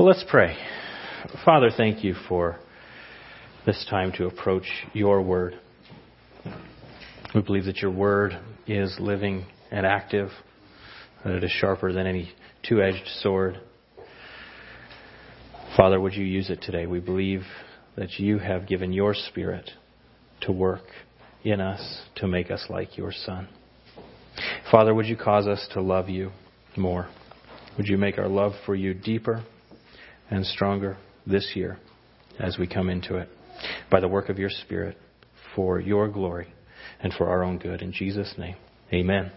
Well, let's pray. Father, thank you for this time to approach your word. We believe that your word is living and active, that it is sharper than any two edged sword. Father, would you use it today? We believe that you have given your spirit to work in us to make us like your Son. Father, would you cause us to love you more? Would you make our love for you deeper and stronger this year as we come into it by the work of your Spirit for your glory and for our own good. In Jesus' name, amen.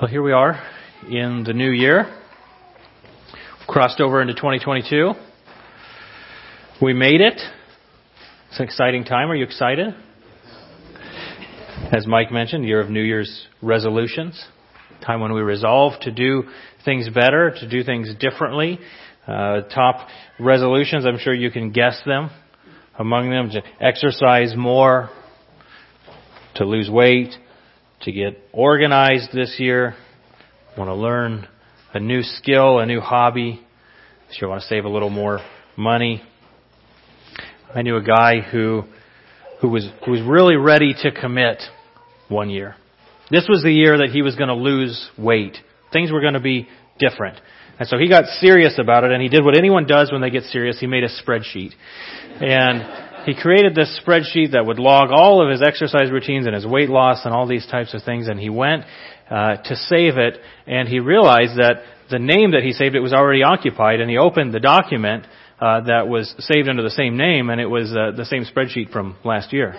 Well, here we are in the new year. Crossed over into 2022. We made it. It's an exciting time. Are you excited? As Mike mentioned, year of New Year's resolutions. Time when we resolve to do things better, to do things differently. Uh, top resolutions, I'm sure you can guess them. Among them, to exercise more, to lose weight, to get organized this year, want to learn a new skill, a new hobby, you want to save a little more money. I knew a guy who who was who was really ready to commit one year. This was the year that he was going to lose weight. Things were going to be different. And so he got serious about it and he did what anyone does when they get serious. He made a spreadsheet. And he created this spreadsheet that would log all of his exercise routines and his weight loss and all these types of things. And he went uh, to save it and he realized that the name that he saved it was already occupied and he opened the document uh, that was saved under the same name and it was uh, the same spreadsheet from last year.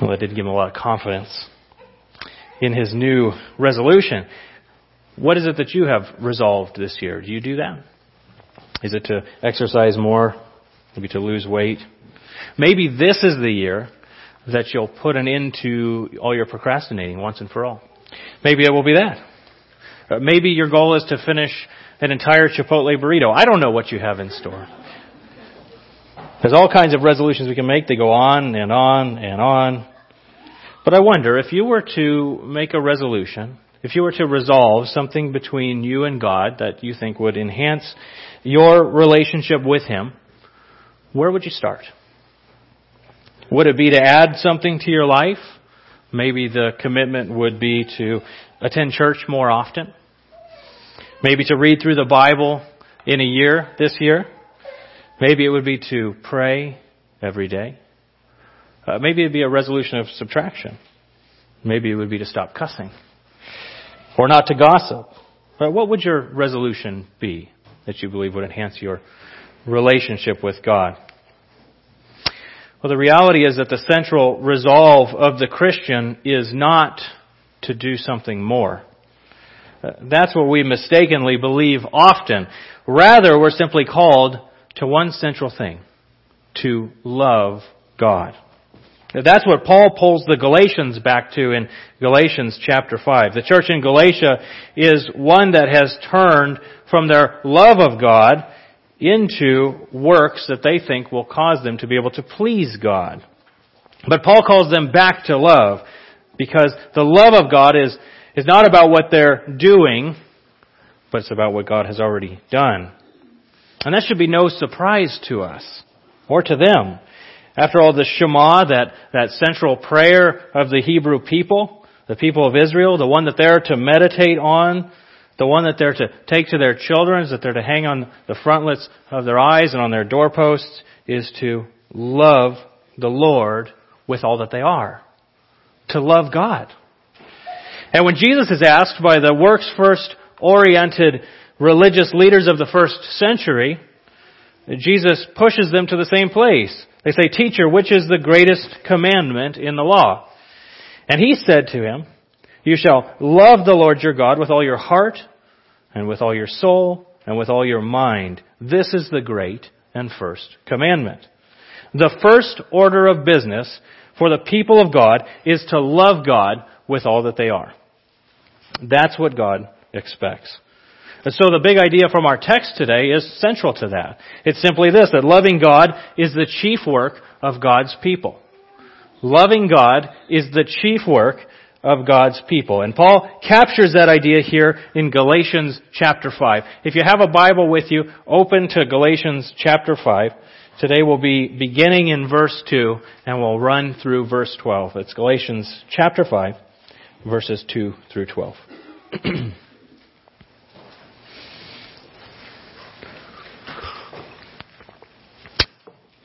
Well, that did give him a lot of confidence in his new resolution. What is it that you have resolved this year? Do you do that? Is it to exercise more? Maybe to lose weight? Maybe this is the year that you'll put an end to all your procrastinating once and for all. Maybe it will be that. Uh, maybe your goal is to finish an entire Chipotle burrito. I don't know what you have in store. There's all kinds of resolutions we can make. They go on and on and on. But I wonder if you were to make a resolution, if you were to resolve something between you and God that you think would enhance your relationship with Him, where would you start? Would it be to add something to your life? Maybe the commitment would be to attend church more often. Maybe to read through the Bible in a year, this year. Maybe it would be to pray every day. Uh, maybe it would be a resolution of subtraction. Maybe it would be to stop cussing. Or not to gossip. But what would your resolution be that you believe would enhance your relationship with God? Well, the reality is that the central resolve of the Christian is not to do something more. Uh, that's what we mistakenly believe often. Rather, we're simply called to one central thing. To love God. That's what Paul pulls the Galatians back to in Galatians chapter 5. The church in Galatia is one that has turned from their love of God into works that they think will cause them to be able to please God. But Paul calls them back to love because the love of God is, is not about what they're doing, but it's about what God has already done. And that should be no surprise to us or to them. After all, the Shema, that, that central prayer of the Hebrew people, the people of Israel, the one that they're to meditate on, the one that they're to take to their children, that they're to hang on the frontlets of their eyes and on their doorposts, is to love the Lord with all that they are. To love God. And when Jesus is asked by the works first oriented religious leaders of the first century, Jesus pushes them to the same place. They say, Teacher, which is the greatest commandment in the law? And he said to him, You shall love the Lord your God with all your heart, and with all your soul, and with all your mind. This is the great and first commandment. The first order of business for the people of God is to love God with all that they are. That's what God expects. And so the big idea from our text today is central to that. It's simply this, that loving God is the chief work of God's people. Loving God is the chief work of God's people. And Paul captures that idea here in Galatians chapter 5. If you have a Bible with you, open to Galatians chapter 5. Today we'll be beginning in verse 2 and we'll run through verse 12. It's Galatians chapter 5, verses 2 through 12.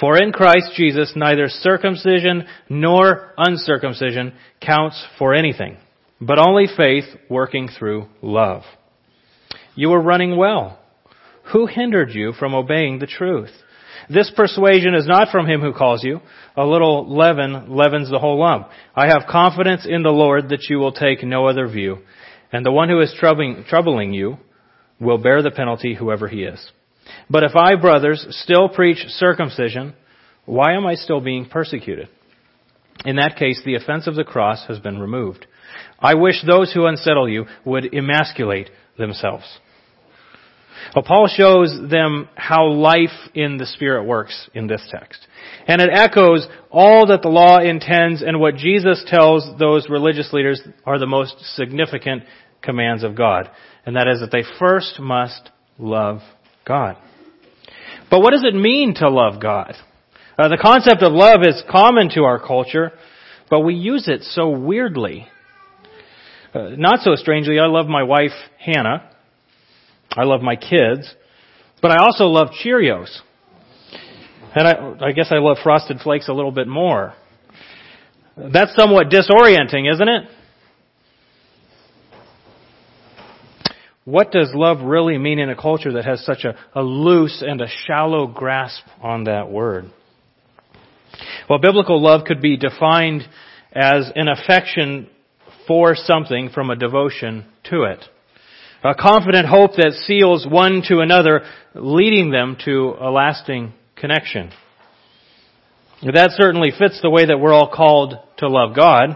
For in Christ Jesus neither circumcision nor uncircumcision counts for anything, but only faith working through love. You were running well. Who hindered you from obeying the truth? This persuasion is not from him who calls you. A little leaven leavens the whole lump. I have confidence in the Lord that you will take no other view, and the one who is troubling, troubling you will bear the penalty, whoever he is. But if I, brothers, still preach circumcision, why am I still being persecuted? In that case, the offense of the cross has been removed. I wish those who unsettle you would emasculate themselves. Well, Paul shows them how life in the Spirit works in this text. And it echoes all that the law intends and what Jesus tells those religious leaders are the most significant commands of God. And that is that they first must love God. But what does it mean to love God? Uh, the concept of love is common to our culture, but we use it so weirdly. Uh, not so strangely, I love my wife, Hannah. I love my kids, but I also love Cheerios. And I, I guess I love Frosted Flakes a little bit more. That's somewhat disorienting, isn't it? What does love really mean in a culture that has such a, a loose and a shallow grasp on that word? Well, biblical love could be defined as an affection for something from a devotion to it. A confident hope that seals one to another, leading them to a lasting connection. That certainly fits the way that we're all called to love God.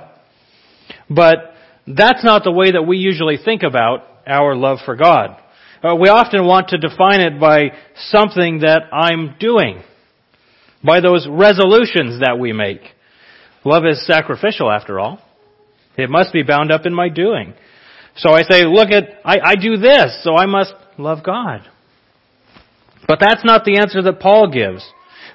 But that's not the way that we usually think about our love for God. Uh, we often want to define it by something that I'm doing, by those resolutions that we make. Love is sacrificial after all. It must be bound up in my doing. So I say, look at, I, I do this, so I must love God. But that's not the answer that Paul gives.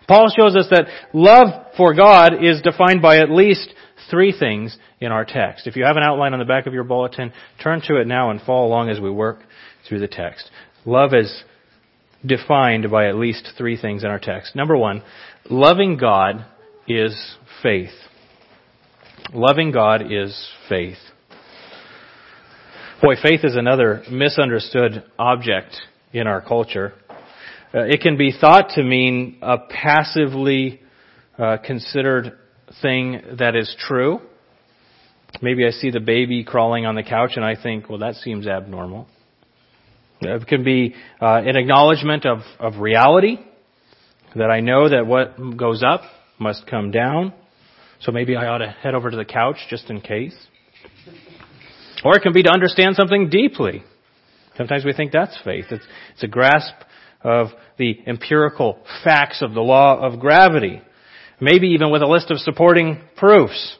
Paul shows us that love for God is defined by at least three things in our text. If you have an outline on the back of your bulletin, turn to it now and follow along as we work through the text. Love is defined by at least three things in our text. Number one, loving God is faith. Loving God is faith. Boy, faith is another misunderstood object in our culture. Uh, it can be thought to mean a passively uh, considered thing that is true. Maybe I see the baby crawling on the couch and I think, well, that seems abnormal. It can be uh, an acknowledgement of, of reality, that I know that what goes up must come down. So maybe I ought to head over to the couch just in case. Or it can be to understand something deeply. Sometimes we think that's faith. It's, it's a grasp of the empirical facts of the law of gravity. Maybe even with a list of supporting proofs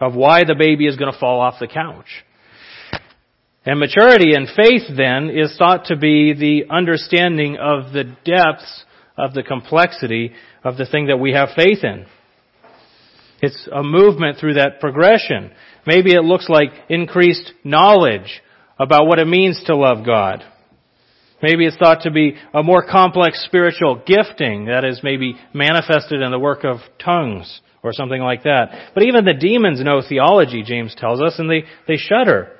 of why the baby is going to fall off the couch. And maturity and faith then is thought to be the understanding of the depths of the complexity of the thing that we have faith in. It's a movement through that progression. Maybe it looks like increased knowledge about what it means to love God. Maybe it's thought to be a more complex spiritual gifting that is maybe manifested in the work of tongues or something like that. But even the demons know theology, James tells us, and they, they shudder.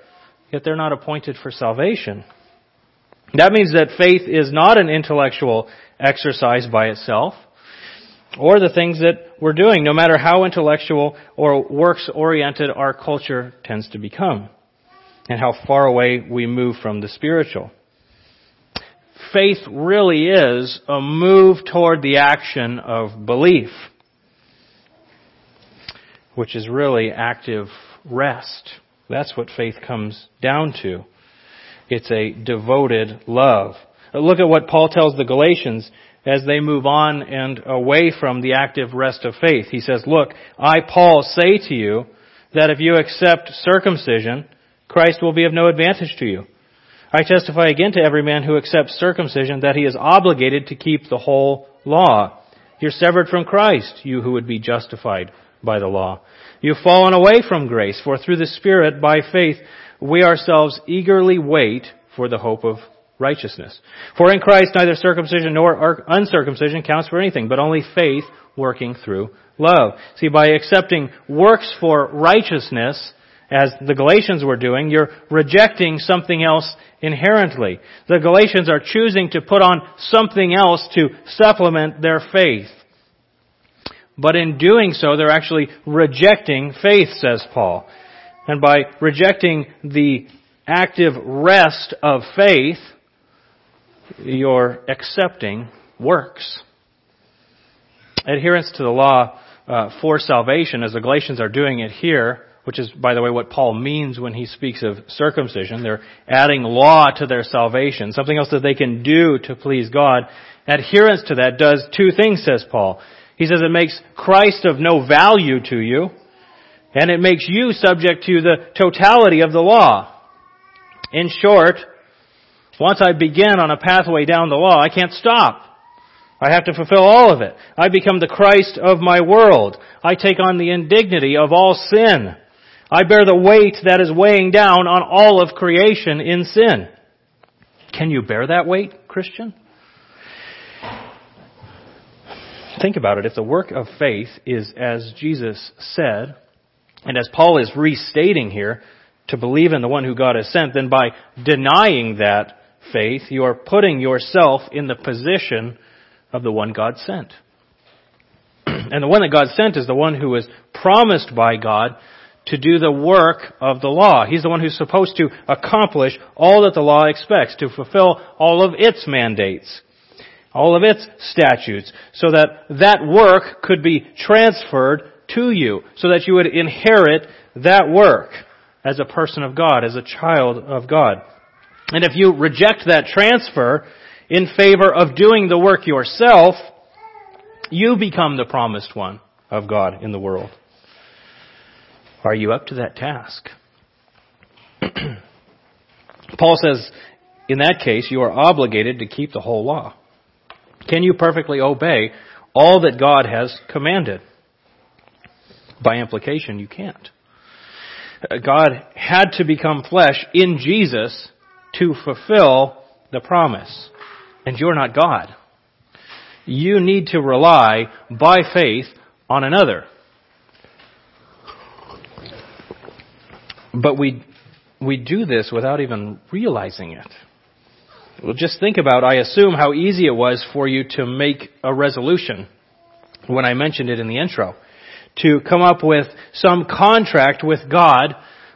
Yet they're not appointed for salvation. That means that faith is not an intellectual exercise by itself or the things that we're doing, no matter how intellectual or works oriented our culture tends to become. and how far away we move from the spiritual. Faith really is a move toward the action of belief, which is really active rest. That's what faith comes down to. It's a devoted love. Look at what Paul tells the Galatians as they move on and away from the active rest of faith. He says, look, I, Paul, say to you that if you accept circumcision, Christ will be of no advantage to you. I testify again to every man who accepts circumcision that he is obligated to keep the whole law. You're severed from Christ, you who would be justified by the law. You've fallen away from grace, for through the Spirit, by faith, we ourselves eagerly wait for the hope of righteousness. For in Christ neither circumcision nor uncircumcision counts for anything, but only faith working through love. See, by accepting works for righteousness, as the Galatians were doing, you're rejecting something else inherently. The Galatians are choosing to put on something else to supplement their faith. But in doing so, they're actually rejecting faith, says Paul. And by rejecting the active rest of faith, you're accepting works. Adherence to the law uh, for salvation, as the Galatians are doing it here, which is, by the way, what Paul means when he speaks of circumcision. They're adding law to their salvation, something else that they can do to please God. Adherence to that does two things, says Paul. He says it makes Christ of no value to you, and it makes you subject to the totality of the law. In short, once I begin on a pathway down the law, I can't stop. I have to fulfill all of it. I become the Christ of my world. I take on the indignity of all sin. I bear the weight that is weighing down on all of creation in sin. Can you bear that weight, Christian? Think about it. If the work of faith is as Jesus said, and as Paul is restating here, to believe in the one who God has sent, then by denying that faith, you are putting yourself in the position of the one God sent. and the one that God sent is the one who was promised by God to do the work of the law. He's the one who's supposed to accomplish all that the law expects, to fulfill all of its mandates, all of its statutes, so that that work could be transferred to you, so that you would inherit that work as a person of God, as a child of God. And if you reject that transfer in favor of doing the work yourself, you become the promised one of God in the world. Are you up to that task? Paul says, in that case, you are obligated to keep the whole law. Can you perfectly obey all that God has commanded? By implication, you can't. Uh, God had to become flesh in Jesus to fulfill the promise. And you're not God. You need to rely by faith on another. But we, we do this without even realizing it. Well, just think about, I assume, how easy it was for you to make a resolution when I mentioned it in the intro. To come up with some contract with God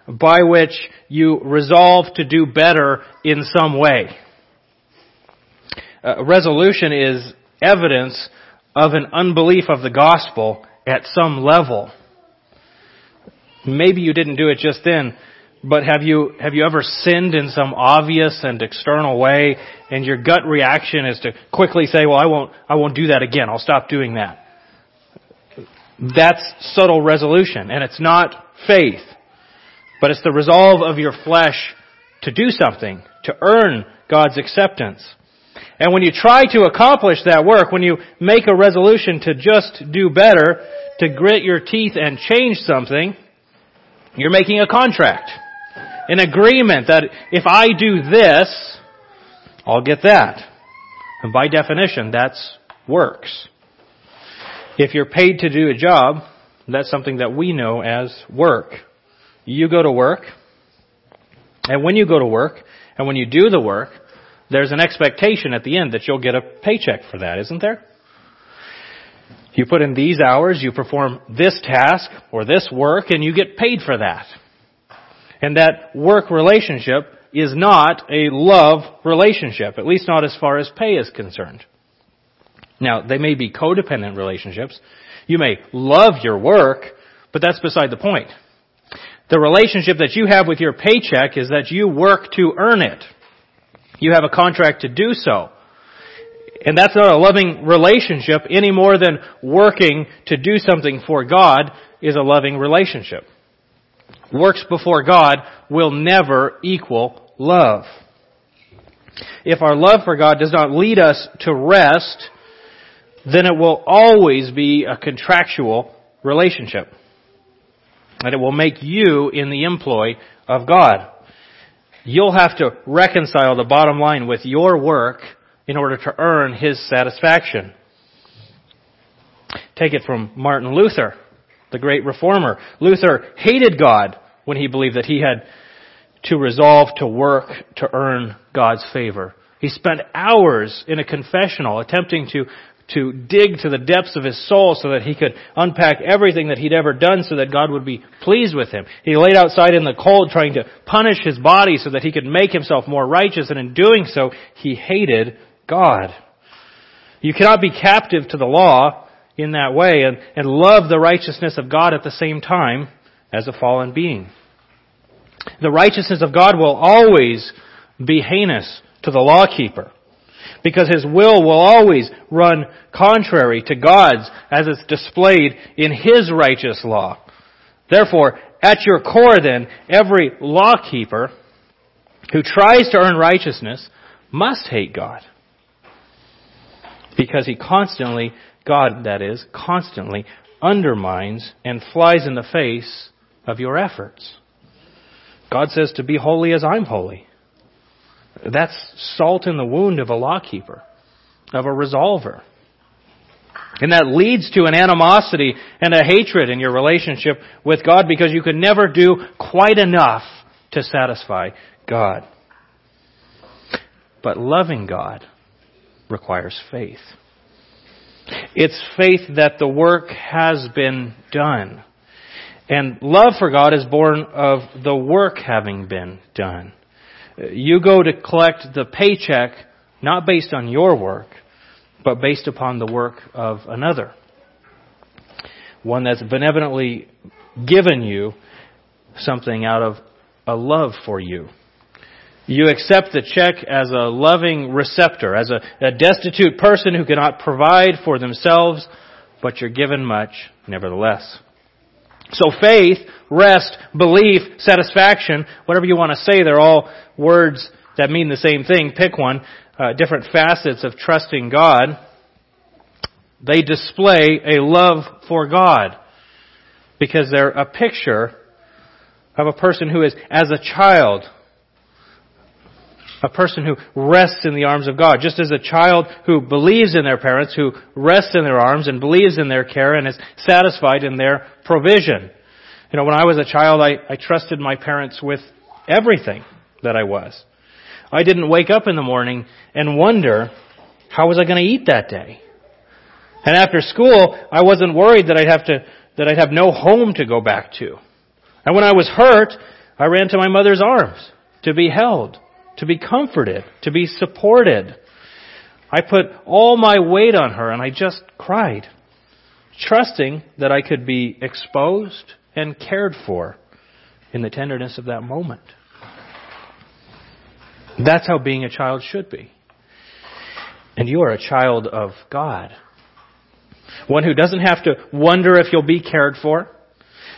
by which you resolve to do better in some way. A resolution is evidence of an unbelief of the gospel at some level. Maybe you didn't do it just then, but have you, have you ever sinned in some obvious and external way and your gut reaction is to quickly say, well, I won't, I won't do that again. I'll stop doing that. That's subtle resolution and it's not faith. But it's the resolve of your flesh to do something, to earn God's acceptance. And when you try to accomplish that work, when you make a resolution to just do better, to grit your teeth and change something, you're making a contract. An agreement that if I do this, I'll get that. And by definition, that's works. If you're paid to do a job, that's something that we know as work. You go to work, and when you go to work, and when you do the work, there's an expectation at the end that you'll get a paycheck for that, isn't there? You put in these hours, you perform this task or this work, and you get paid for that. And that work relationship is not a love relationship, at least not as far as pay is concerned. Now, they may be codependent relationships. You may love your work, but that's beside the point. The relationship that you have with your paycheck is that you work to earn it. You have a contract to do so. And that's not a loving relationship any more than working to do something for God is a loving relationship. Works before God will never equal love. If our love for God does not lead us to rest, then it will always be a contractual relationship. And it will make you in the employ of God. You'll have to reconcile the bottom line with your work in order to earn His satisfaction. Take it from Martin Luther, the great reformer. Luther hated God when he believed that he had to resolve to work to earn God's favor. He spent hours in a confessional attempting to to dig to the depths of his soul so that he could unpack everything that he'd ever done so that God would be pleased with him. He laid outside in the cold trying to punish his body so that he could make himself more righteous and in doing so he hated God. You cannot be captive to the law in that way and, and love the righteousness of God at the same time as a fallen being. The righteousness of God will always be heinous to the lawkeeper because his will will always run contrary to God's as it's displayed in his righteous law. Therefore, at your core then, every lawkeeper who tries to earn righteousness must hate God. Because he constantly, God that is, constantly undermines and flies in the face of your efforts. God says to be holy as I'm holy. That's salt in the wound of a lawkeeper, of a resolver. And that leads to an animosity and a hatred in your relationship with God because you can never do quite enough to satisfy God. But loving God requires faith. It's faith that the work has been done. And love for God is born of the work having been done. You go to collect the paycheck not based on your work, but based upon the work of another. One that's benevolently given you something out of a love for you. You accept the check as a loving receptor, as a, a, destitute person who cannot provide for themselves, but you're given much nevertheless. So faith, rest, belief, satisfaction, whatever you want to say, they're all words that mean the same thing. Pick one. Uh, different facets of trusting God. They display a love for God because they're a picture of a person who is, as a child, a person who rests in the arms of God. Just as a child who believes in their parents, who rests in their arms and believes in their care and is satisfied in their provision. You know, when I was a child, I, I trusted my parents with everything that I was. I didn't wake up in the morning and wonder, how was I going to eat that day? And after school, I wasn't worried that I'd have to, that I'd have no home to go back to. And when I was hurt, I ran to my mother's arms to be held to be comforted, to be supported. I put all my weight on her and I just cried, trusting that I could be exposed and cared for in the tenderness of that moment. That's how being a child should be. And you are a child of God. One who doesn't have to wonder if you'll be cared for.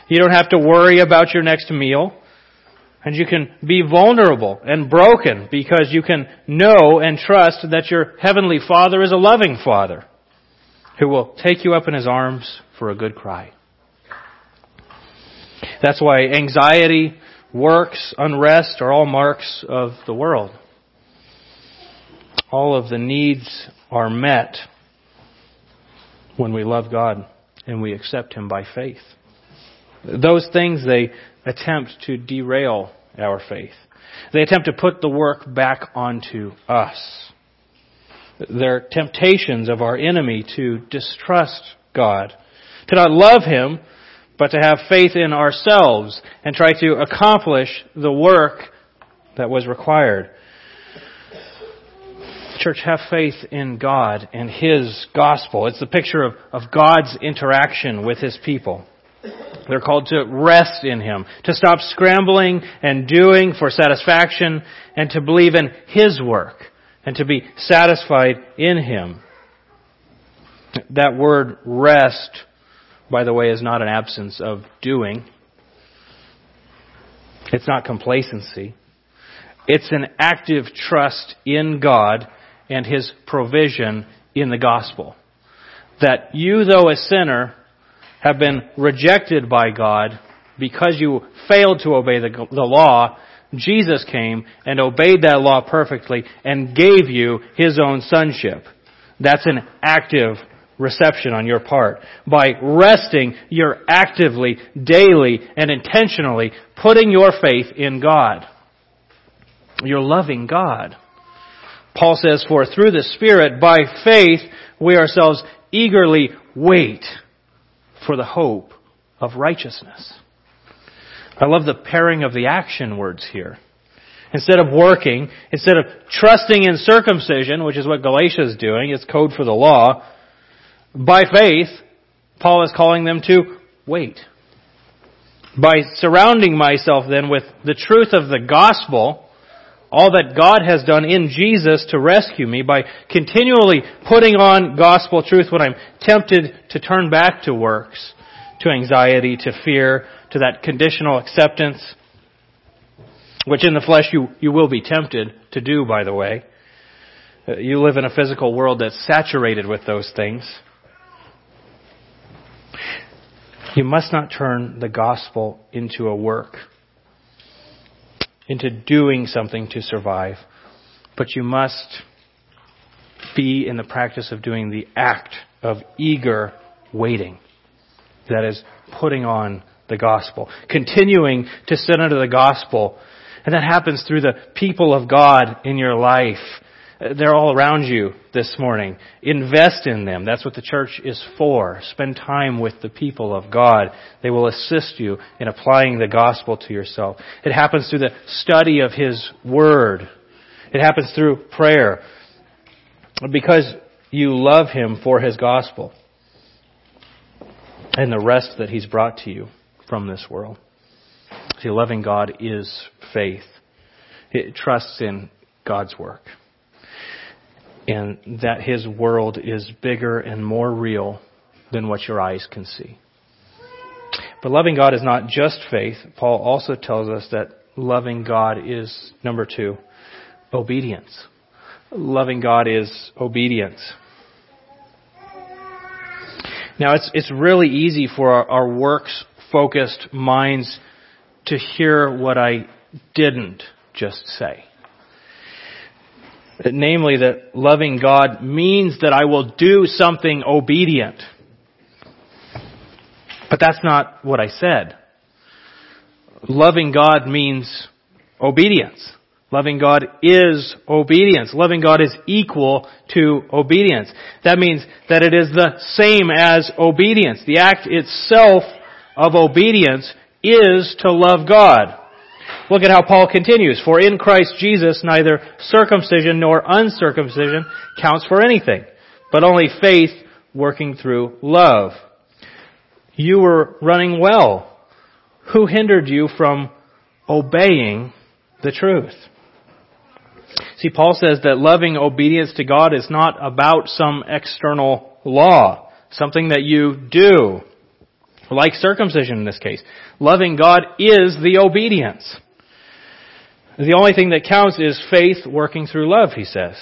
You don't have to worry about your next meal. And you can be vulnerable and broken because you can know and trust that your Heavenly Father is a loving Father who will take you up in His arms for a good cry. That's why anxiety, works, unrest are all marks of the world. All of the needs are met when we love God and we accept Him by faith. Those things, they attempt to derail our faith. They attempt to put the work back onto us. They're temptations of our enemy to distrust God, to not love Him but to have faith in ourselves and try to accomplish the work that was required. Church, have faith in God and His gospel. It's the picture of, of God's interaction with His people. They're called to rest in Him, to stop scrambling and doing for satisfaction, and to believe in His work, and to be satisfied in Him. That word rest, by the way, is not an absence of doing. It's not complacency. It's an active trust in God and His provision in the gospel. That you, though a sinner, have been rejected by God because you failed to obey the, the law, Jesus came and obeyed that law perfectly and gave you His own sonship. That's an active reception on your part. By resting, you're actively, daily, and intentionally putting your faith in God. You're loving God. Paul says, For through the Spirit, by faith, we ourselves eagerly wait for the hope of righteousness. I love the pairing of the action words here. Instead of working, instead of trusting in circumcision, which is what Galatia is doing, it's code for the law, by faith, Paul is calling them to wait. By surrounding myself then with the truth of the gospel, all that God has done in Jesus to rescue me by continually putting on gospel truth when I'm tempted to turn back to works, to anxiety, to fear, to that conditional acceptance, which in the flesh you, you will be tempted to do, by the way. Uh, you live in a physical world that's saturated with those things. You must not turn the gospel into a work into doing something to survive, but you must be in the practice of doing the act of eager waiting. That is, putting on the gospel, continuing to sit under the gospel. And that happens through the people of God in your life they're all around you this morning. Invest in them. That's what the church is for. Spend time with the people of God. They will assist you in applying the gospel to yourself. It happens through the study of His Word. It happens through prayer. Because you love Him for His gospel. And the rest that He's brought to you from this world. See, loving God is faith. It trusts in God's work and that his world is bigger and more real than what your eyes can see. But loving God is not just faith. Paul also tells us that loving God is, number two, obedience. Loving God is obedience. Now, it's, it's really easy for our, our works focused minds to hear what I didn't just say namely that loving God means that I will do something obedient. But that's not what I said. Loving God means obedience. Loving God is obedience. Loving God is equal to obedience. That means that it is the same as obedience. The act itself of obedience is to love God. Look at how Paul continues. For in Christ Jesus neither circumcision nor uncircumcision counts for anything, but only faith working through love. You were running well. Who hindered you from obeying the truth? See, Paul says that loving obedience to God is not about some external law, something that you do, like circumcision in this case. Loving God is the obedience. The only thing that counts is faith working through love, he says.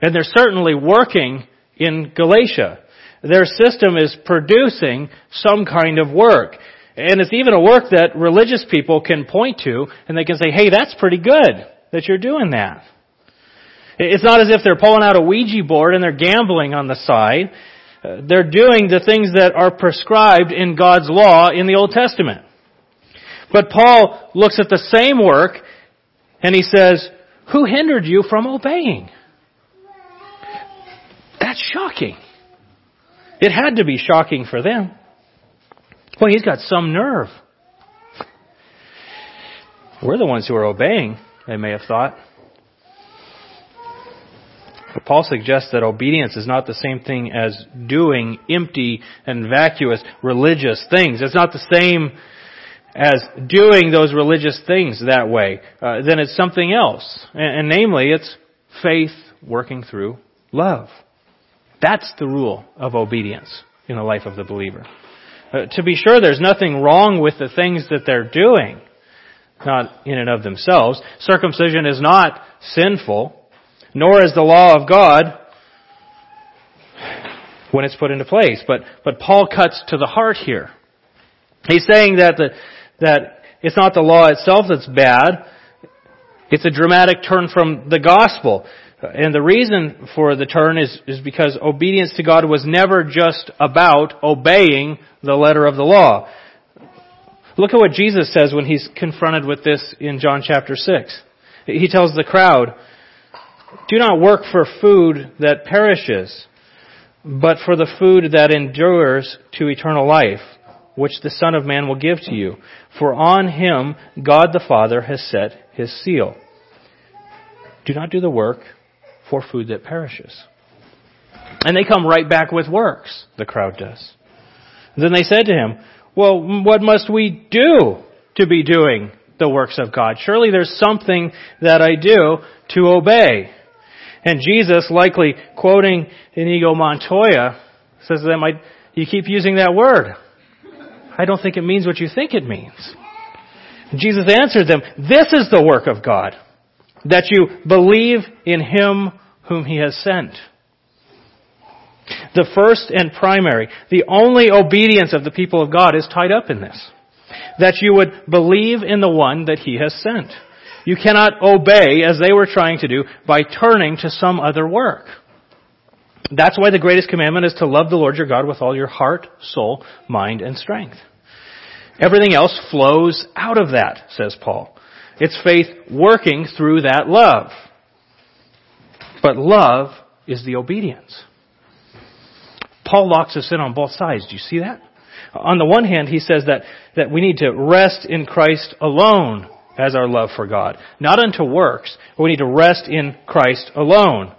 And they're certainly working in Galatia. Their system is producing some kind of work. And it's even a work that religious people can point to and they can say, hey, that's pretty good that you're doing that. It's not as if they're pulling out a Ouija board and they're gambling on the side. They're doing the things that are prescribed in God's law in the Old Testament. But Paul looks at the same work and he says, Who hindered you from obeying? That's shocking. It had to be shocking for them. Well, he's got some nerve. We're the ones who are obeying, they may have thought. But Paul suggests that obedience is not the same thing as doing empty and vacuous religious things. It's not the same as doing those religious things that way. Uh, then it's something else. And, and namely, it's faith working through love. That's the rule of obedience in the life of the believer. Uh, to be sure, there's nothing wrong with the things that they're doing, not in and of themselves. Circumcision is not sinful nor is the law of God when it's put into place. But, but Paul cuts to the heart here. He's saying that the, that it's not the law itself that's bad. It's a dramatic turn from the gospel. And the reason for the turn is, is because obedience to God was never just about obeying the letter of the law. Look at what Jesus says when he's confronted with this in John chapter 6. He tells the crowd, do not work for food that perishes, but for the food that endures to eternal life, which the Son of Man will give to you. For on him God the Father has set his seal. Do not do the work for food that perishes. And they come right back with works, the crowd does. Then they said to him, Well, what must we do to be doing the works of God? Surely there's something that I do to obey. And Jesus, likely quoting Inigo Montoya, says to them, you keep using that word. I don't think it means what you think it means. Jesus answered them, this is the work of God, that you believe in Him whom He has sent. The first and primary, the only obedience of the people of God is tied up in this. That you would believe in the one that He has sent. You cannot obey as they were trying to do by turning to some other work. That's why the greatest commandment is to love the Lord your God with all your heart, soul, mind, and strength. Everything else flows out of that, says Paul. It's faith working through that love. But love is the obedience. Paul locks us in on both sides. Do you see that? On the one hand, he says that, that we need to rest in Christ alone as our love for God. Not unto works, but we need to rest in Christ alone.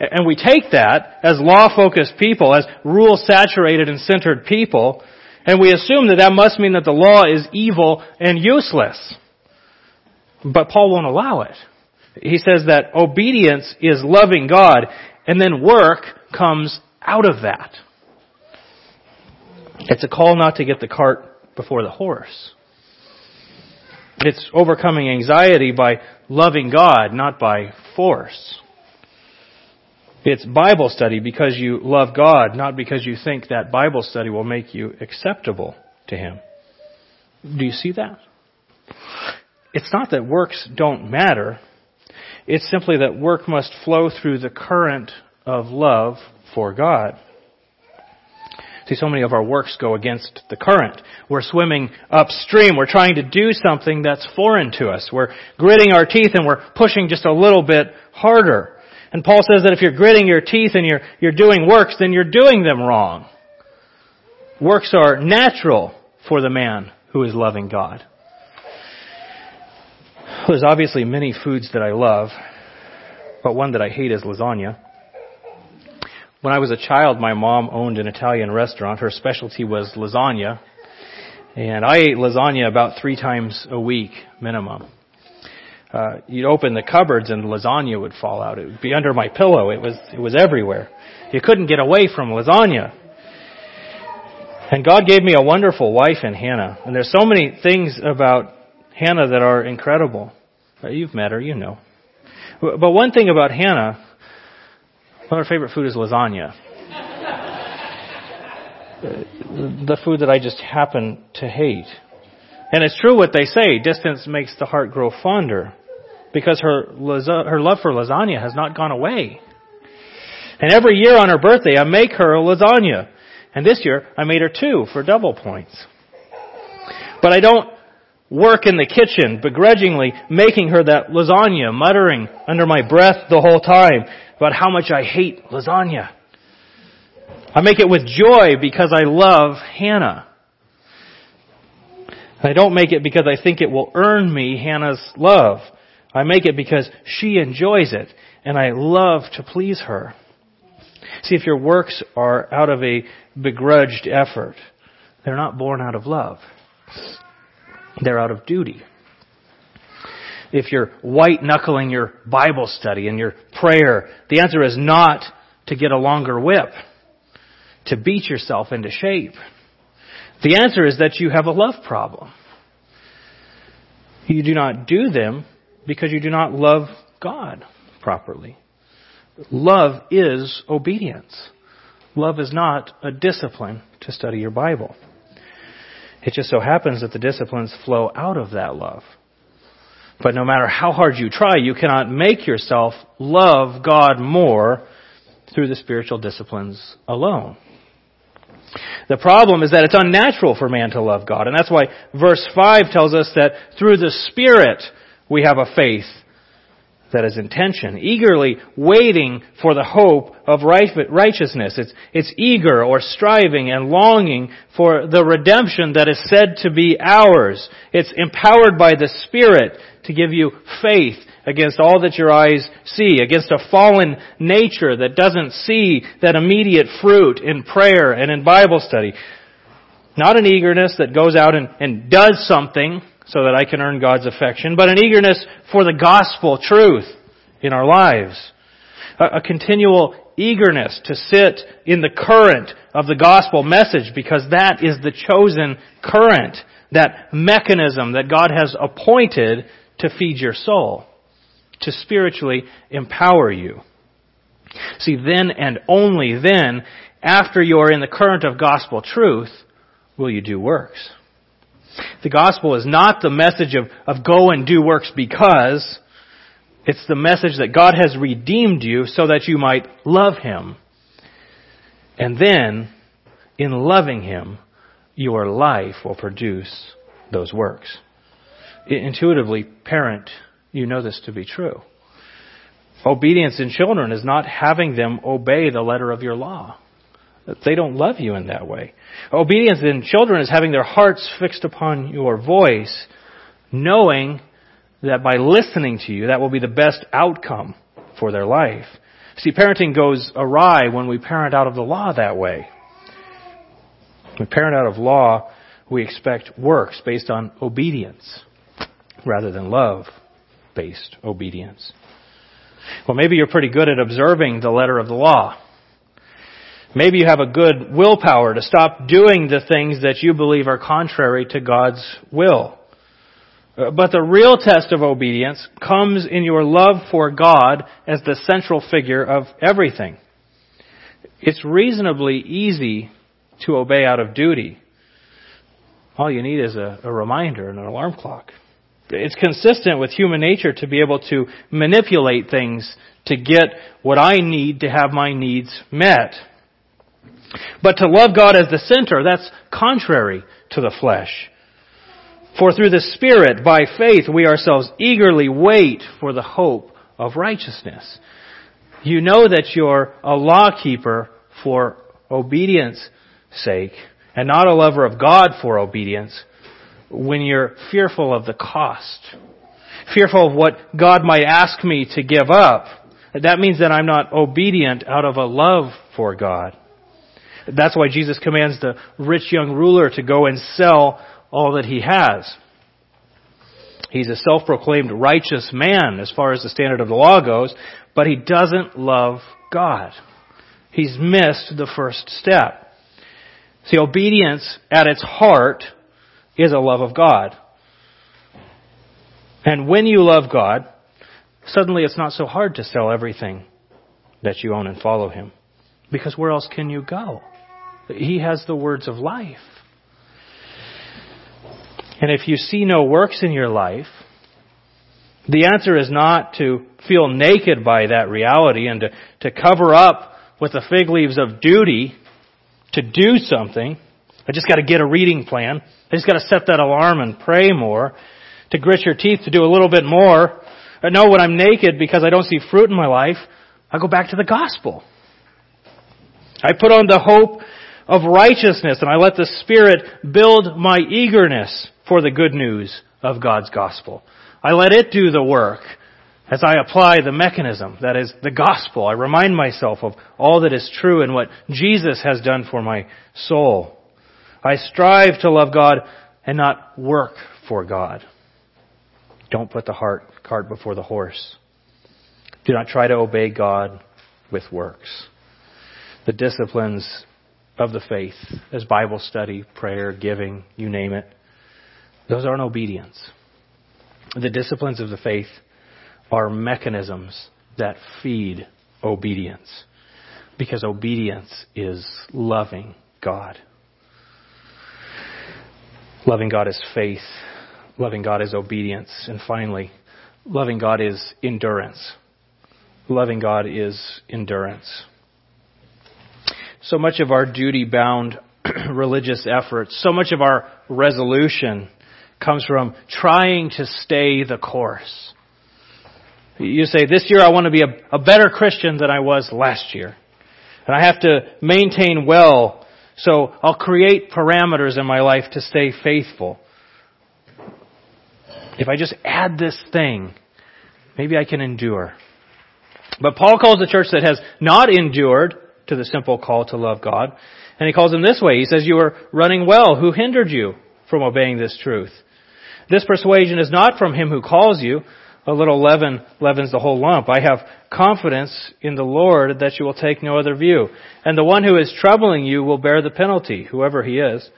And we take that as law-focused people, as rule-saturated and centered people, and we assume that that must mean that the law is evil and useless. But Paul won't allow it. He says that obedience is loving God, and then work comes out of that. It's a call not to get the cart before the horse. It's overcoming anxiety by loving God, not by force. It's Bible study because you love God, not because you think that Bible study will make you acceptable to Him. Do you see that? It's not that works don't matter. It's simply that work must flow through the current of love for God. See, so many of our works go against the current. We're swimming upstream. We're trying to do something that's foreign to us. We're gritting our teeth and we're pushing just a little bit harder. And Paul says that if you're gritting your teeth and you're, you're doing works, then you're doing them wrong. Works are natural for the man who is loving God. There's obviously many foods that I love, but one that I hate is lasagna. When I was a child, my mom owned an Italian restaurant. Her specialty was lasagna. And I ate lasagna about three times a week, minimum. Uh, you'd open the cupboards and lasagna would fall out. It would be under my pillow. It was, it was everywhere. You couldn't get away from lasagna. And God gave me a wonderful wife in Hannah. And there's so many things about Hannah that are incredible. You've met her, you know. But one thing about Hannah well, her favorite food is lasagna. the food that I just happen to hate. And it's true what they say, distance makes the heart grow fonder. Because her, her love for lasagna has not gone away. And every year on her birthday, I make her a lasagna. And this year, I made her two for double points. But I don't work in the kitchen, begrudgingly making her that lasagna, muttering under my breath the whole time about how much I hate lasagna. I make it with joy because I love Hannah. I don't make it because I think it will earn me Hannah's love. I make it because she enjoys it and I love to please her. See, if your works are out of a begrudged effort, they're not born out of love. They're out of duty. If you're white knuckling your Bible study and your prayer, the answer is not to get a longer whip, to beat yourself into shape. The answer is that you have a love problem. You do not do them because you do not love God properly. Love is obedience. Love is not a discipline to study your Bible. It just so happens that the disciplines flow out of that love. But no matter how hard you try, you cannot make yourself love God more through the spiritual disciplines alone. The problem is that it's unnatural for man to love God. And that's why verse 5 tells us that through the Spirit we have a faith that is intention, eagerly waiting for the hope of righteousness. It's, it's eager or striving and longing for the redemption that is said to be ours. It's empowered by the Spirit to give you faith against all that your eyes see, against a fallen nature that doesn't see that immediate fruit in prayer and in Bible study. Not an eagerness that goes out and, and does something so that I can earn God's affection, but an eagerness for the gospel truth in our lives. A, a continual eagerness to sit in the current of the gospel message because that is the chosen current, that mechanism that God has appointed to feed your soul to spiritually empower you. See, then and only then, after you're in the current of gospel truth, will you do works. The gospel is not the message of, of go and do works because, it's the message that God has redeemed you so that you might love Him. And then, in loving Him, your life will produce those works. Intuitively, parent, you know this to be true. Obedience in children is not having them obey the letter of your law. They don't love you in that way. Obedience in children is having their hearts fixed upon your voice, knowing that by listening to you, that will be the best outcome for their life. See, parenting goes awry when we parent out of the law that way. When we parent out of law, we expect works based on obedience rather than love based obedience. Well, maybe you're pretty good at observing the letter of the law. Maybe you have a good willpower to stop doing the things that you believe are contrary to God's will. Uh, but the real test of obedience comes in your love for God as the central figure of everything. It's reasonably easy to obey out of duty. All you need is a, a reminder and an alarm clock it's consistent with human nature to be able to manipulate things to get what I need to have my needs met. But to love God as the center, that's contrary to the flesh. For through the Spirit, by faith, we ourselves eagerly wait for the hope of righteousness. You know that you're a lawkeeper for obedience sake, and not a lover of God for obedience, when you're fearful of the cost, fearful of what God might ask me to give up, that means that I'm not obedient out of a love for God. That's why Jesus commands the rich young ruler to go and sell all that he has. He's a self-proclaimed righteous man as far as the standard of the law goes, but he doesn't love God. He's missed the first step. See, obedience at its heart is a love of God. And when you love God, suddenly it's not so hard to sell everything that you own and follow Him. Because where else can you go? He has the words of life. And if you see no works in your life, the answer is not to feel naked by that reality and to, to cover up with the fig leaves of duty to do something. I just got to get a reading plan. I just got to set that alarm and pray more. To grit your teeth to do a little bit more. I know when I'm naked because I don't see fruit in my life, I go back to the gospel. I put on the hope of righteousness and I let the Spirit build my eagerness for the good news of God's gospel. I let it do the work as I apply the mechanism that is the gospel. I remind myself of all that is true and what Jesus has done for my soul. I strive to love God and not work for God. Don't put the heart, cart before the horse. Do not try to obey God with works. The disciplines of the faith, as Bible study, prayer, giving, you name it, those aren't obedience. The disciplines of the faith are mechanisms that feed obedience. Because obedience is loving God. Loving God is faith. Loving God is obedience. And finally, loving God is endurance. Loving God is endurance. So much of our duty bound religious efforts, so much of our resolution comes from trying to stay the course. You say, this year I want to be a, a better Christian than I was last year. And I have to maintain well, so I'll create parameters in my life to stay faithful. If I just add this thing, maybe I can endure. But Paul calls the church that has not endured to the simple call to love God. And he calls them this way. He says, you are running well. Who hindered you from obeying this truth? This persuasion is not from him who calls you. A little leaven leavens the whole lump. I have confidence in the Lord that you will take no other view. And the one who is troubling you will bear the penalty, whoever he is.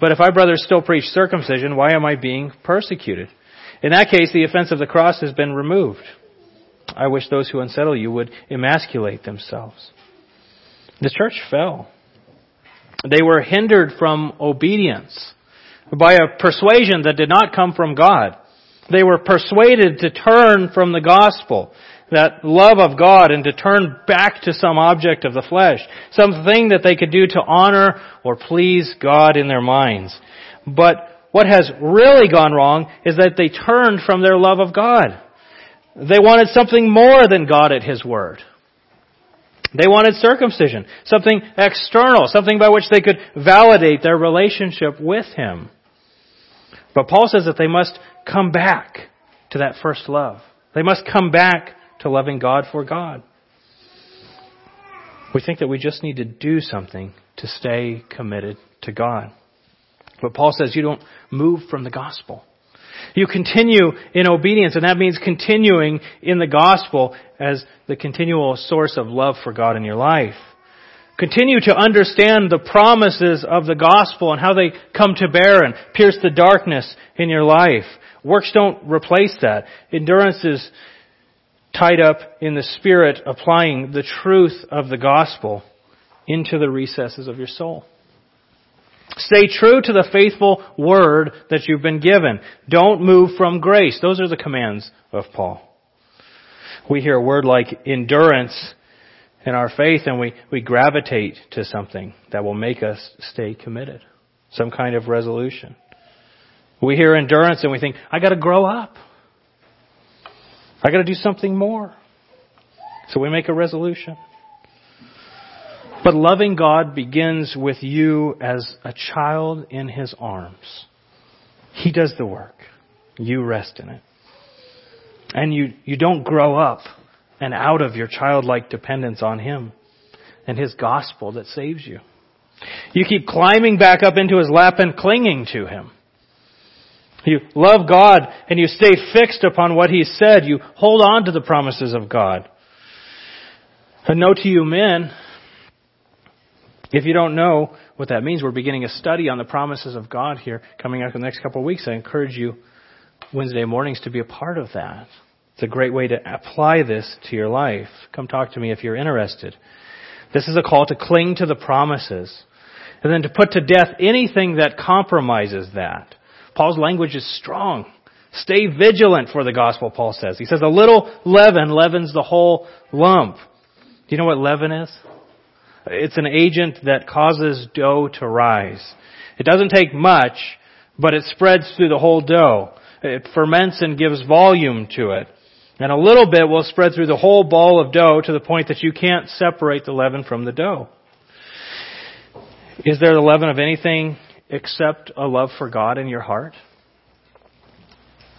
But if I, brothers, still preach circumcision, why am I being persecuted? In that case, the offense of the cross has been removed. I wish those who unsettle you would emasculate themselves. The church fell. They were hindered from obedience by a persuasion that did not come from God. They were persuaded to turn from the gospel, that love of God, and to turn back to some object of the flesh, something that they could do to honor or please God in their minds. But what has really gone wrong is that they turned from their love of God. They wanted something more than God at His Word. They wanted circumcision, something external, something by which they could validate their relationship with Him. But Paul says that they must come back to that first love. They must come back to loving God for God. We think that we just need to do something to stay committed to God. But Paul says you don't move from the gospel. You continue in obedience, and that means continuing in the gospel as the continual source of love for God in your life. Continue to understand the promises of the gospel and how they come to bear and pierce the darkness in your life. Works don't replace that. Endurance is tied up in the Spirit applying the truth of the gospel into the recesses of your soul. Stay true to the faithful word that you've been given. Don't move from grace. Those are the commands of Paul. We hear a word like endurance in our faith and we, we gravitate to something that will make us stay committed. Some kind of resolution. We hear endurance and we think, I gotta grow up. I gotta do something more. So we make a resolution. But loving God begins with you as a child in His arms. He does the work. You rest in it. And you, you don't grow up and out of your childlike dependence on Him and His gospel that saves you. You keep climbing back up into His lap and clinging to Him. You love God and you stay fixed upon what He said. You hold on to the promises of God. A note to you men, if you don't know what that means, we're beginning a study on the promises of God here coming up in the next couple of weeks. I encourage you Wednesday mornings to be a part of that. It's a great way to apply this to your life. Come talk to me if you're interested. This is a call to cling to the promises and then to put to death anything that compromises that. Paul's language is strong. Stay vigilant for the gospel, Paul says. He says a little leaven leavens the whole lump. Do you know what leaven is? It's an agent that causes dough to rise. It doesn't take much, but it spreads through the whole dough. It ferments and gives volume to it. And a little bit will spread through the whole ball of dough to the point that you can't separate the leaven from the dough. Is there the leaven of anything except a love for God in your heart?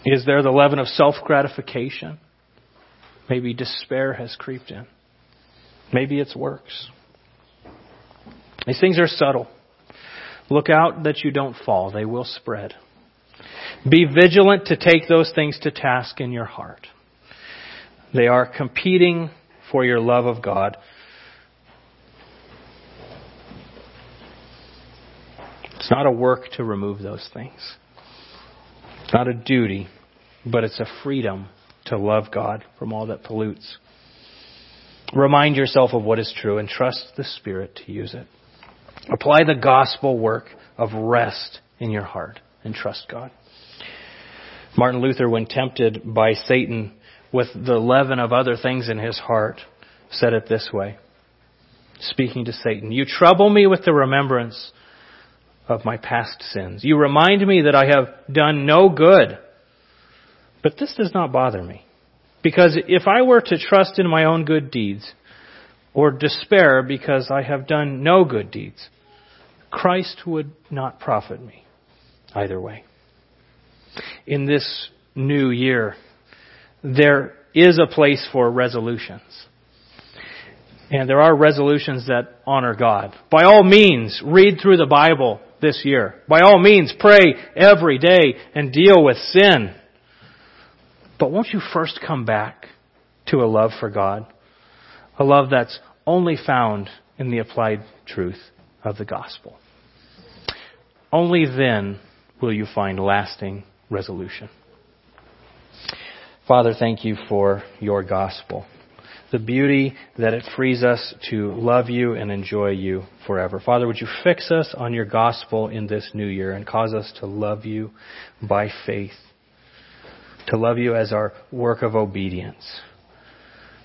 Is there the leaven of self gratification? Maybe despair has creeped in. Maybe it's works. These things are subtle. Look out that you don't fall. They will spread. Be vigilant to take those things to task in your heart. They are competing for your love of God. It's not a work to remove those things. It's not a duty, but it's a freedom to love God from all that pollutes. Remind yourself of what is true and trust the Spirit to use it. Apply the gospel work of rest in your heart and trust God. Martin Luther, when tempted by Satan with the leaven of other things in his heart, said it this way, speaking to Satan, You trouble me with the remembrance of my past sins. You remind me that I have done no good. But this does not bother me. Because if I were to trust in my own good deeds, or despair because I have done no good deeds, Christ would not profit me either way. In this new year, there is a place for resolutions. And there are resolutions that honor God. By all means, read through the Bible this year. By all means, pray every day and deal with sin. But won't you first come back to a love for God? A love that's only found in the applied truth of the gospel. Only then will you find lasting resolution. Father, thank you for your gospel. The beauty that it frees us to love you and enjoy you forever. Father, would you fix us on your gospel in this new year and cause us to love you by faith, to love you as our work of obedience,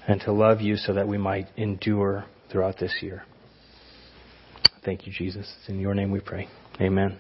and to love you so that we might endure throughout this year. Thank you, Jesus. It's in your name we pray. Amen.